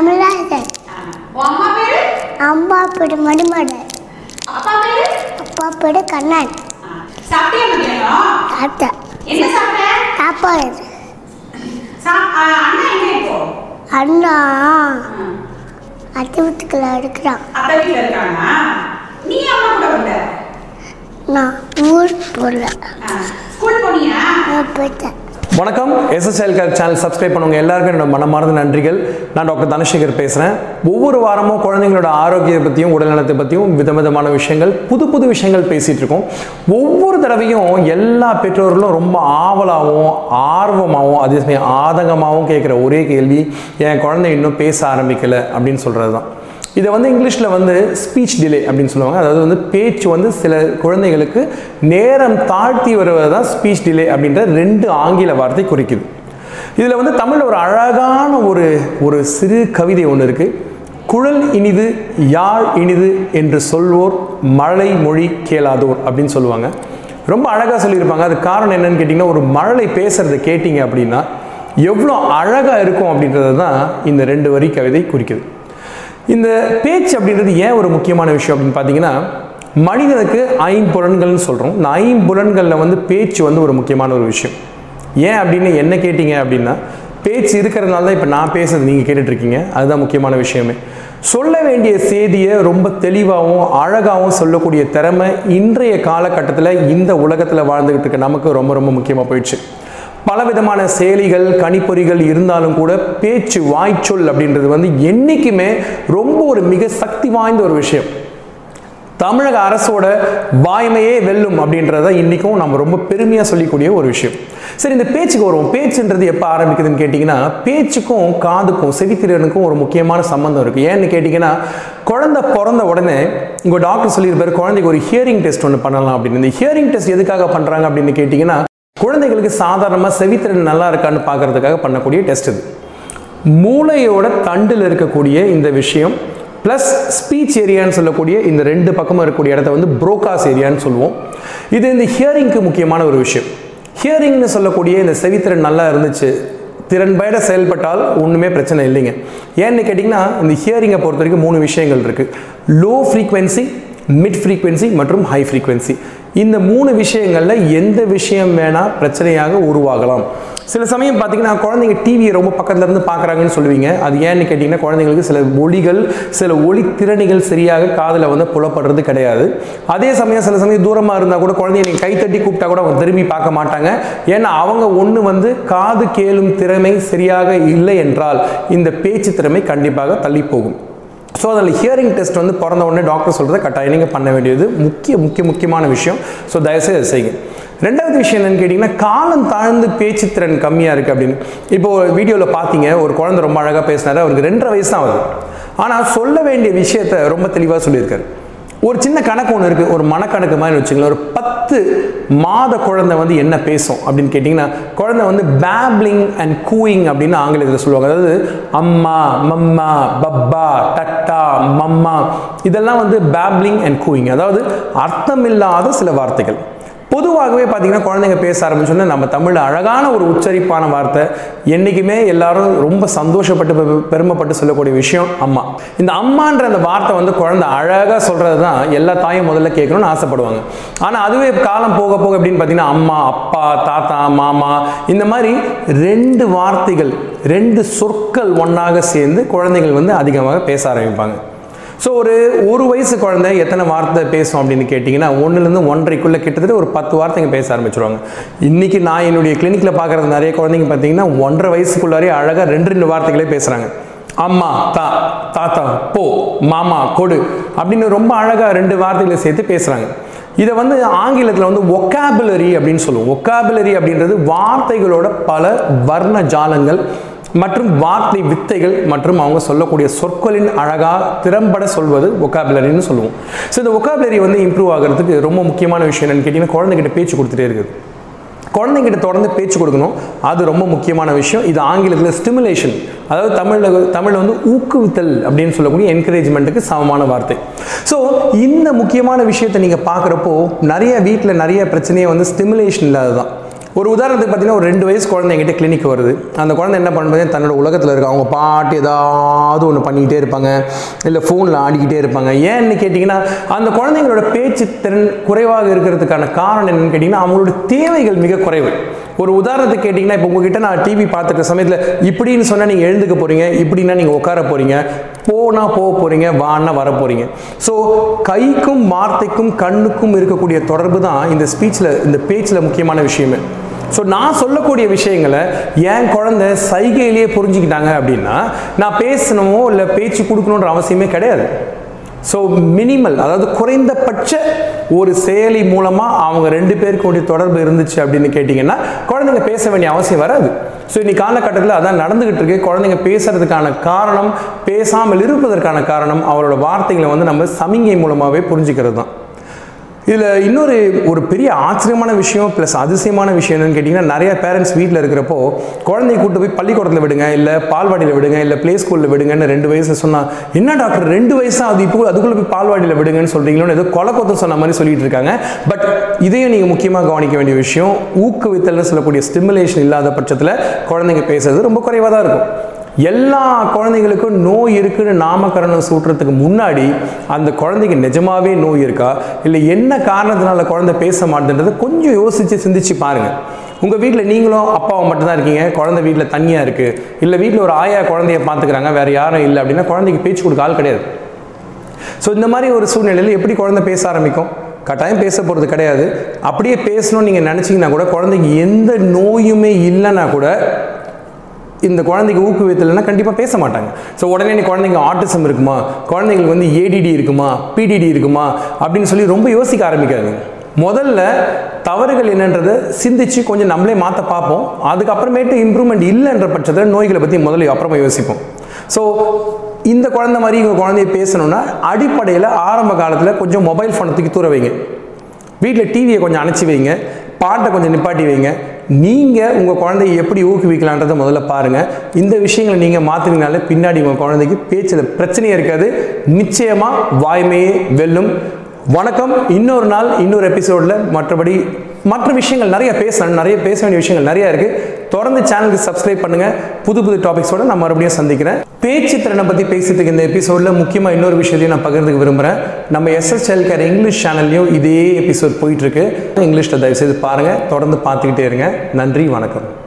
தமிழாசன். அம்மா பேரு? அம்மா பேரு மணிமாடு அப்பா பேரு? அப்பா பேரு கண்ணன். சாப்பிட்டியா மதியானம்? சாப்பிட்டேன் என்ன சாப்பிட்ட? சாப்பாடு. அண்ணா எங்க இப்போ? அண்ணா. அத்தை வீட்டுக்குள்ள இருக்கிறான். நீ அம்மா கூட வந்த? நான் ஊர் போகல. ஸ்கூல் போனியா? போயிட்டேன். வணக்கம். எஸ்எஸ்எல் கேர் சேனல் சப்ஸ்கிரைப் பண்ணவங்க எல்லாருக்கும் என்னோட மனமார்ந்த நன்றிகள். நான் டாக்டர் தனசேகர் பேசுகிறேன் ஒவ்வொரு வாரமும் குழந்தைங்களோட ஆரோக்கியத்தை பற்றியும் உடல்நலத்தை பற்றியும் விதவிதமான விஷயங்கள் புது புது விஷயங்கள் பேசிகிட்டு இருக்கோம். ஒவ்வொரு தடவையும் எல்லா பெற்றோர்களும் ரொம்ப ஆவலாகவும் ஆர்வமாகவும் அதே சமயம் ஆதங்கமாகவும் கேட்குற ஒரே கேள்வி என் குழந்தை இன்னும் பேச ஆரம்பிக்கலை அப்படின்னு சொல்கிறது தான் இதை வந்து இங்கிலீஷில் வந்து ஸ்பீச் டிலே அப்படின்னு சொல்லுவாங்க. அதாவது வந்து பேச்சு வந்து சில குழந்தைகளுக்கு நேரம் தாழ்த்தி வருவது தான் ஸ்பீச் டிலே அப்படின்ற ரெண்டு ஆங்கில வார்த்தை குறிக்குது. இதில் வந்து தமிழில் ஒரு அழகான ஒரு ஒரு சிறு கவிதை ஒன்று இருக்குது குழல் இனிது யாழ் இனிது என்று சொல்வோர் மழை மொழி கேளாதோர் அப்படின்னு சொல்லுவாங்க. ரொம்ப அழகாக சொல்லியிருப்பாங்க. அது காரணம் என்னன்னு கேட்டிங்கன்னா ஒரு மழலை பேசுகிறத கேட்டிங்க அப்படின்னா எவ்வளோ அழகாக இருக்கும் அப்படின்றது தான் இந்த ரெண்டு வரி கவிதை குறிக்குது. இந்த பேச்சு அப்படின்றது ஏன் ஒரு முக்கியமான விஷயம் அப்படின்னு பார்த்தீங்கன்னா மனிதனுக்கு ஐம்புலன்கள்னு சொல்கிறோம் இந்த ஐம்புலன்களில் வந்து பேச்சு வந்து ஒரு முக்கியமான ஒரு விஷயம். ஏன் அப்படின்னு என்ன கேட்டிங்க அப்படின்னா பேச்சு இருக்கிறதுனால தான் இப்போ நான் பேசுறது நீங்கள் கேட்டுட்ருக்கீங்க. அதுதான் முக்கியமான விஷயமே. சொல்ல வேண்டிய செய்தியை ரொம்ப தெளிவாகவும் அழகாகவும் சொல்லக்கூடிய திறமை இன்றைய காலகட்டத்தில் இந்த உலகத்தில் வாழ்ந்துக்கிட்டு இருக்க நமக்கு ரொம்ப ரொம்ப முக்கியமாக போயிடுச்சு. பலவிதமான செயலிகள் கணிப்பொறிகள் இருந்தாலும் கூட பேச்சு வாய்ச்சொல் அப்படின்றது வந்து என்றைக்குமே ரொம்ப ஒரு மிக சக்தி வாய்ந்த ஒரு விஷயம். தமிழக அரசோட வாய்மையே வெல்லும் அப்படின்றத இன்றைக்கும் நம்ம ரொம்ப பெருமையாக சொல்லிக்கூடிய ஒரு விஷயம். சரி இந்த பேச்சுக்கு வருவோம். பேச்சுன்றது எப்போ ஆரம்பிக்குதுன்னு கேட்டிங்கன்னா பேச்சுக்கும் காதுக்கும் செவித்திறனுக்கும் ஒரு முக்கியமான சம்மந்தம் இருக்குது ஏன்னு கேட்டிங்கன்னா குழந்தை பிறந்த உடனே உங்கள் டாக்டர் சொல்லியிருப்பார் குழந்தைக்கு ஒரு ஹியரிங் டெஸ்ட் ஒன்று பண்ணலாம் அப்படின்னு. இந்த ஹியரிங் டெஸ்ட் எதுக்காக பண்ணுறாங்க அப்படின்னு கேட்டிங்கன்னா குழந்தைகளுக்கு சாதாரணமாக செவித்திறன் நல்லா இருக்கான்னு பார்க்கறதுக்காக பண்ணக்கூடிய டெஸ்ட் இது. மூளையோட தண்டில் இருக்கக்கூடிய இந்த விஷயம் ப்ளஸ் ஸ்பீச் ஏரியான்னு சொல்லக்கூடிய இந்த ரெண்டு பக்கமும் இருக்கக்கூடிய இடத்த வந்து புரோகாஸ் ஏரியான்னு சொல்லுவோம். இது இந்த ஹியரிங்க்கு முக்கியமான ஒரு விஷயம். ஹியரிங்னு சொல்லக்கூடிய இந்த செவித்திறன் நல்லா இருந்துச்சு திறன்பயட செயல்பட்டால் ஒன்றுமே பிரச்சனை இல்லைங்க. ஏன்னு கேட்டிங்கன்னா இந்த ஹியரிங்கை பொறுத்த வரைக்கும் மூணு விஷயங்கள் இருக்குது லோ ஃப்ரீக்வன்சி மிட் ஃப்ரீக்வன்சி மற்றும் ஹை ஃப்ரீக்வன்சி இந்த மூணு விஷயங்களில் எந்த விஷயம் வேணால் பிரச்சனையாக உருவாகலாம். சில சமயம் பார்த்தீங்கன்னா குழந்தைங்க டிவியை ரொம்ப பக்கத்தில் இருந்து பார்க்குறாங்கன்னு சொல்லுவீங்க. அது ஏன்னு கேட்டிங்கன்னா குழந்தைங்களுக்கு சில ஒளிகள் சில ஒளி திறனிகள் சரியாக காதில் வந்து புலப்படுறது கிடையாது. அதே சமயம் சில சமயம் தூரமாக இருந்தால் கூட குழந்தைய நீங்கள் கைத்தட்டி கூப்பிட்டா கூட அவங்க திரும்பி பார்க்க மாட்டாங்க. ஏன்னா அவங்க ஒன்று வந்து காது கேளும் திறமை சரியாக இல்லை என்றால் இந்த பேச்சு திறமை கண்டிப்பாக தள்ளி போகும். ஸோ அதில் ஹியரிங் டெஸ்ட் வந்து பிறந்த உடனே டாக்டர் சொல்கிறத கட்டாயம் நீங்கள் பண்ண வேண்டியது. முக்கிய முக்கிய முக்கியமான விஷயம். ஸோ தயவுசெய்து அதை செய்யுங்க. ரெண்டாவது விஷயம் என்னன்னு கேட்டிங்கன்னா காலம் தாழ்ந்து பேச்சு திறன் கம்மியாக இருக்குது அப்படின்னு. இப்போ வீடியோவில் பார்த்தீங்க ஒரு குழந்தை ரொம்ப அழகாக பேசினார் அவருக்கு ரெண்டரை வயசு தான் ஆகுது. ஆனால் சொல்ல வேண்டிய விஷயத்த ரொம்ப தெளிவாக சொல்லியிருக்காரு. ஒரு சின்ன கணக்கு ஒன்று இருக்குது ஒரு மனக்கணக்கு மாதிரி வச்சுங்களேன் ஒரு பத்து மாத குழந்தை வந்து என்ன பேசும் அப்படின்னு கேட்டிங்கன்னா குழந்தை வந்து பேப்ளிங் அண்ட் கூயிங் அப்படின்னு ஆங்கிலத்தில் சொல்லுவாங்க. அதாவது அம்மா மம்மா பப்பா டட்டா மம்மா இதெல்லாம் வந்து பேப்ளிங் அண்ட் கூயிங் அதாவது அர்த்தமில்லாத சில வார்த்தைகள். பொதுவாகவே பார்த்தீங்கன்னா குழந்தைங்க பேச ஆரம்பிச்சோன்னா நம்ம தமிழில் அழகான ஒரு உச்சரிப்பான வார்த்தை என்றைக்குமே எல்லாரும் ரொம்ப சந்தோஷப்பட்டு பெருமைப்பட்டு சொல்லக்கூடிய விஷயம் அம்மா. இந்த அம்மான்ற அந்த வார்த்தை வந்து குழந்தை அழகாக சொல்கிறது தான் எல்லா தாயும் முதல்ல கேட்கணும்னு ஆசைப்படுவாங்க. ஆனால் அதுவே காலம் போக போக அப்படின்னு பார்த்தீங்கன்னா அம்மா அப்பா தாத்தா மாமா இந்த மாதிரி ரெண்டு வார்த்தைகள் ரெண்டு சொற்கள் ஒன்றாக சேர்ந்து குழந்தைகள் வந்து அதிகமாக பேச ஆரம்பிப்பாங்க. ஸோ ஒரு ஒரு வயசு குழந்தை எத்தனை வார்த்தை பேசும் அப்படின்னு கேட்டிங்கன்னா ஒன்றுலேருந்து ஒன்றரைக்குள்ளே கிட்டத்தட்ட ஒரு பத்து வார்த்தைங்க பேச ஆரம்பிச்சிருவாங்க. இன்றைக்கி நான் என்னுடைய கிளினிக்கில் பார்க்குறது நிறைய குழந்தைங்க பார்த்தீங்கன்னா ஒன்றரை வயசுக்குள்ளாரே அழகாக ரெண்டு ரெண்டு வார்த்தைகளே பேசுகிறாங்க அம்மா தா தாத்தா போ மாமா கொடு அப்படின்னு ரொம்ப அழகாக ரெண்டு வார்த்தைகளை சேர்த்து பேசுகிறாங்க இதை வந்து ஆங்கிலத்தில் வந்து ஒக்காபுலரி அப்படின்னு சொல்லுவோம். ஒக்காபுலரி அப்படின்றது வார்த்தைகளோட பல வர்ண ஜாலங்கள் மற்றும் வார்த்தை வித்தைகள் மற்றும் அவங்க சொல்லக்கூடிய சொற்களின் அழகாக திறம்பட சொல்வது ஒக்காபுலரின்னு சொல்லுவோம். ஸோ இந்த ஒக்காபுலரி வந்து இம்ப்ரூவ் ஆகிறதுக்கு ரொம்ப முக்கியமான விஷயம் என்னன்னு கேட்டிங்கன்னா குழந்தைகிட்ட பேச்சு கொடுத்துட்டே இருக்குது. குழந்தைங்கிட்ட தொடர்ந்து பேச்சு கொடுக்கணும் அது ரொம்ப முக்கியமான விஷயம். இது ஆங்கிலத்தில் ஸ்டிமுலேஷன் அதாவது தமிழில் தமிழில் வந்து ஊக்குவித்தல் அப்படின்னு சொல்லக்கூடிய என்கரேஜ்மெண்ட்டுக்கு சமமான வார்த்தை. ஸோ இந்த முக்கியமான விஷயத்தை நீங்கள் பார்க்குறப்போ நிறைய வீட்டில் நிறைய பிரச்சனையை வந்து ஸ்டிமுலேஷன் இல்லாத தான் ஒரு உதாரணத்துக்கு பார்த்தீங்கன்னா ஒரு ரெண்டு வயசு குழந்தை எங்கிட்ட கிளினிக் வருது. அந்த குழந்தை என்ன பண்ணுறது தன்னோட உலகத்தில் இருக்க அவங்க பாட்டு ஏதாவது ஒன்று பண்ணிக்கிட்டே இருப்பாங்க. இல்லை ஃபோனில் ஆடிக்கிட்டே இருப்பாங்க. ஏன்னு கேட்டிங்கன்னா அந்த குழந்தைங்களோட பேச்சு திறன் குறைவாக இருக்கிறதுக்கான காரணம் என்னென்னு கேட்டிங்கன்னா அவங்களோட தேவைகள் மிக குறைவு. ஒரு உதாரணத்துக்கு கேட்டிங்கன்னா இப்போ உங்ககிட்ட நான் டிவி பார்த்துட்ட சமயத்தில் இப்படின்னு சொன்னால் நீங்கள் எழுந்துக்க போகிறீங்க இப்படின்னா நீங்கள் உட்கார போகிறீங்க போனா போக போகிறீங்க வான்னா வர போகிறீங்க ஸோ கைக்கும் வார்த்தைக்கும் கண்ணுக்கும் இருக்கக்கூடிய தொடர்பு தான் இந்த ஸ்பீச்சில் இந்த பேச்சில் முக்கியமான விஷயமே. ஸோ நான் சொல்லக்கூடிய விஷயங்களை என் குழந்தை சைகையிலேயே புரிஞ்சுக்கிட்டாங்க அப்படின்னா நான் பேசணுமோ இல்லை பேச்சு கொடுக்கணுன்ற அவசியமே கிடையாது. ஸோ மினிமல் அதாவது குறைந்தபட்ச ஒரு செயலி மூலமாக அவங்க ரெண்டு பேருக்குடைய தொடர்பு இருந்துச்சு அப்படின்னு கேட்டிங்கன்னா குழந்தைங்க பேச வேண்டிய அவசியம் வராது. ஸோ இன்னைக்கு காலகட்டத்தில் அதான் நடந்துகிட்டு இருக்கு. குழந்தைங்க பேசுறதுக்கான காரணம் பேசாமல் இருப்பதற்கான காரணம் அவரோட வார்த்தைகளை வந்து நம்ம சமிங்கை மூலமாகவே புரிஞ்சுக்கிறது தான் இதில் இன்னொரு ஒரு பெரிய ஆச்சரியமான விஷயம் ப்ளஸ் அதிசயமான விஷயம் என்னன்னு கேட்டிங்கன்னா நிறைய பேரண்ட்ஸ் வீட்டில் இருக்கிறப்போ குழந்தைய கூட்டு போய் பள்ளிக்கூடத்தில் விடுங்க இல்லை பால்வாடியில் விடுங்க இல்லை ப்ளே ஸ்கூலில் விடுங்கன்னு ரெண்டு வயசு சொன்னால் என்ன டாக்டர் ரெண்டு வயசா அது இப்போ அதுக்குள்ளே போய் பால்வாடியில் விடுங்கன்னு சொல்கிறீங்களோன்னு ஏதோ கொலக்கொத்தம் சொன்ன மாதிரி சொல்லிட்டு இருக்காங்க. பட் இதையும் நீங்கள் முக்கியமாக கவனிக்க வேண்டிய விஷயம் ஊக்குவித்தல்னு சொல்லக்கூடிய ஸ்டிமுலேஷன் இல்லாத பட்சத்தில் குழந்தைங்க பேசுறது ரொம்ப குறைவாக தான் இருக்கும். எல்லா குழந்தைங்களுக்கும் நோய் இருக்குன்னு நாமகரணம் சூட்டுறதுக்கு முன்னாடி அந்த குழந்தைக்கு நிஜமாவே நோய் இருக்கா? இல்லை என்ன காரணத்தினால குழந்தை பேச மாட்டேன்றதை கொஞ்சம் யோசித்து சிந்திச்சு பாருங்கள் உங்கள் வீட்டில் நீங்களும் அப்பாவை மட்டும்தான் இருக்கீங்க குழந்தை வீட்டில் தனியாக இருக்குது இல்லை வீட்டில் ஒரு ஆயா குழந்தைய பார்த்துக்கிறாங்க வேறு யாரும் இல்லை அப்படின்னா குழந்தைக்கு பேச்சு கொடுக்க ஆள் கிடையாது. ஸோ இந்த மாதிரி ஒரு சூழ்நிலையில் எப்படி குழந்தை பேச ஆரம்பிக்கும்? கட்டாயம் பேச போகிறது கிடையாது. அப்படியே பேசணும்னு நீங்கள் நினச்சிங்கன்னா கூட குழந்தைக்கு எந்த நோயுமே இல்லைன்னா கூட இந்த குழந்தைக்கு ஊக்குவித்தலைன்னா கண்டிப்பாக பேச மாட்டாங்க. ஸோ உடனே நீ குழந்தைங்க ஆட்டிசம் இருக்குமா? குழந்தைங்களுக்கு வந்து ஏடிடி இருக்குமா? பிடிடி இருக்குமா? அப்படின்னு சொல்லி ரொம்ப யோசிக்க ஆரம்பிக்காதுங்க முதல்ல தவறுகள் என்னன்றதை சிந்திச்சு கொஞ்சம் நம்மளே மாற்ற பார்ப்போம். அதுக்கப்புறமேட்டு இம்ப்ரூவ்மெண்ட் இல்லைன்ற பட்சத்தில் நோய்களை பற்றி முதல்ல அப்புறமா யோசிப்போம். ஸோ இந்த குழந்தை மாதிரி இவங்க குழந்தைய பேசணும்னா அடிப்படையில் ஆரம்ப காலத்தில் கொஞ்சம் மொபைல் ஃபோனை தூக்கி தூர வைங்க. வீட்டில் டிவியை கொஞ்சம் அணைச்சி வைங்க. பாட்டை கொஞ்சம் நிப்பாட்டி வைங்க. நீங்கள் உங்கள் குழந்தையை எப்படி ஊக்குவிக்கலான்றதை முதல்ல பாருங்கள் இந்த விஷயங்களை நீங்கள் மாற்றினீங்கனாலே பின்னாடி உங்கள் குழந்தைக்கு பேச்சில் பிரச்சனையே இருக்காது. நிச்சயமாக வாய்மையே வெல்லும். வணக்கம். இன்னொரு நாள் இன்னொரு எபிசோடில் மற்றபடி மற்ற விஷயங்கள் நிறைய பேசணும் நிறைய பேச வேண்டிய விஷயங்கள் நிறைய இருக்குது தொடர்ந்து சேனலுக்கு சப்ஸ்கிரைப் பண்ணுங்கள் புது புது டாபிக்ஸோட நான் மறுபடியும் சந்திக்கிறேன். பேச்சு திறனை பற்றி பேசுறதுக்கு இந்த எபிசோடில் முக்கியமாக இன்னொரு விஷயத்தையும் நான் பகிர்ந்துக்க விரும்புகிறேன் நம்ம எஸ்எஸ்எல் கேர் இங்கிலீஷ் சேனல்லையும் இதே எபிசோட் போயிட்டுருக்கு இங்கிலீஷில் தயவுசெய்து பாருங்கள் தொடர்ந்து பார்த்துக்கிட்டே இருங்க. நன்றி வணக்கம்.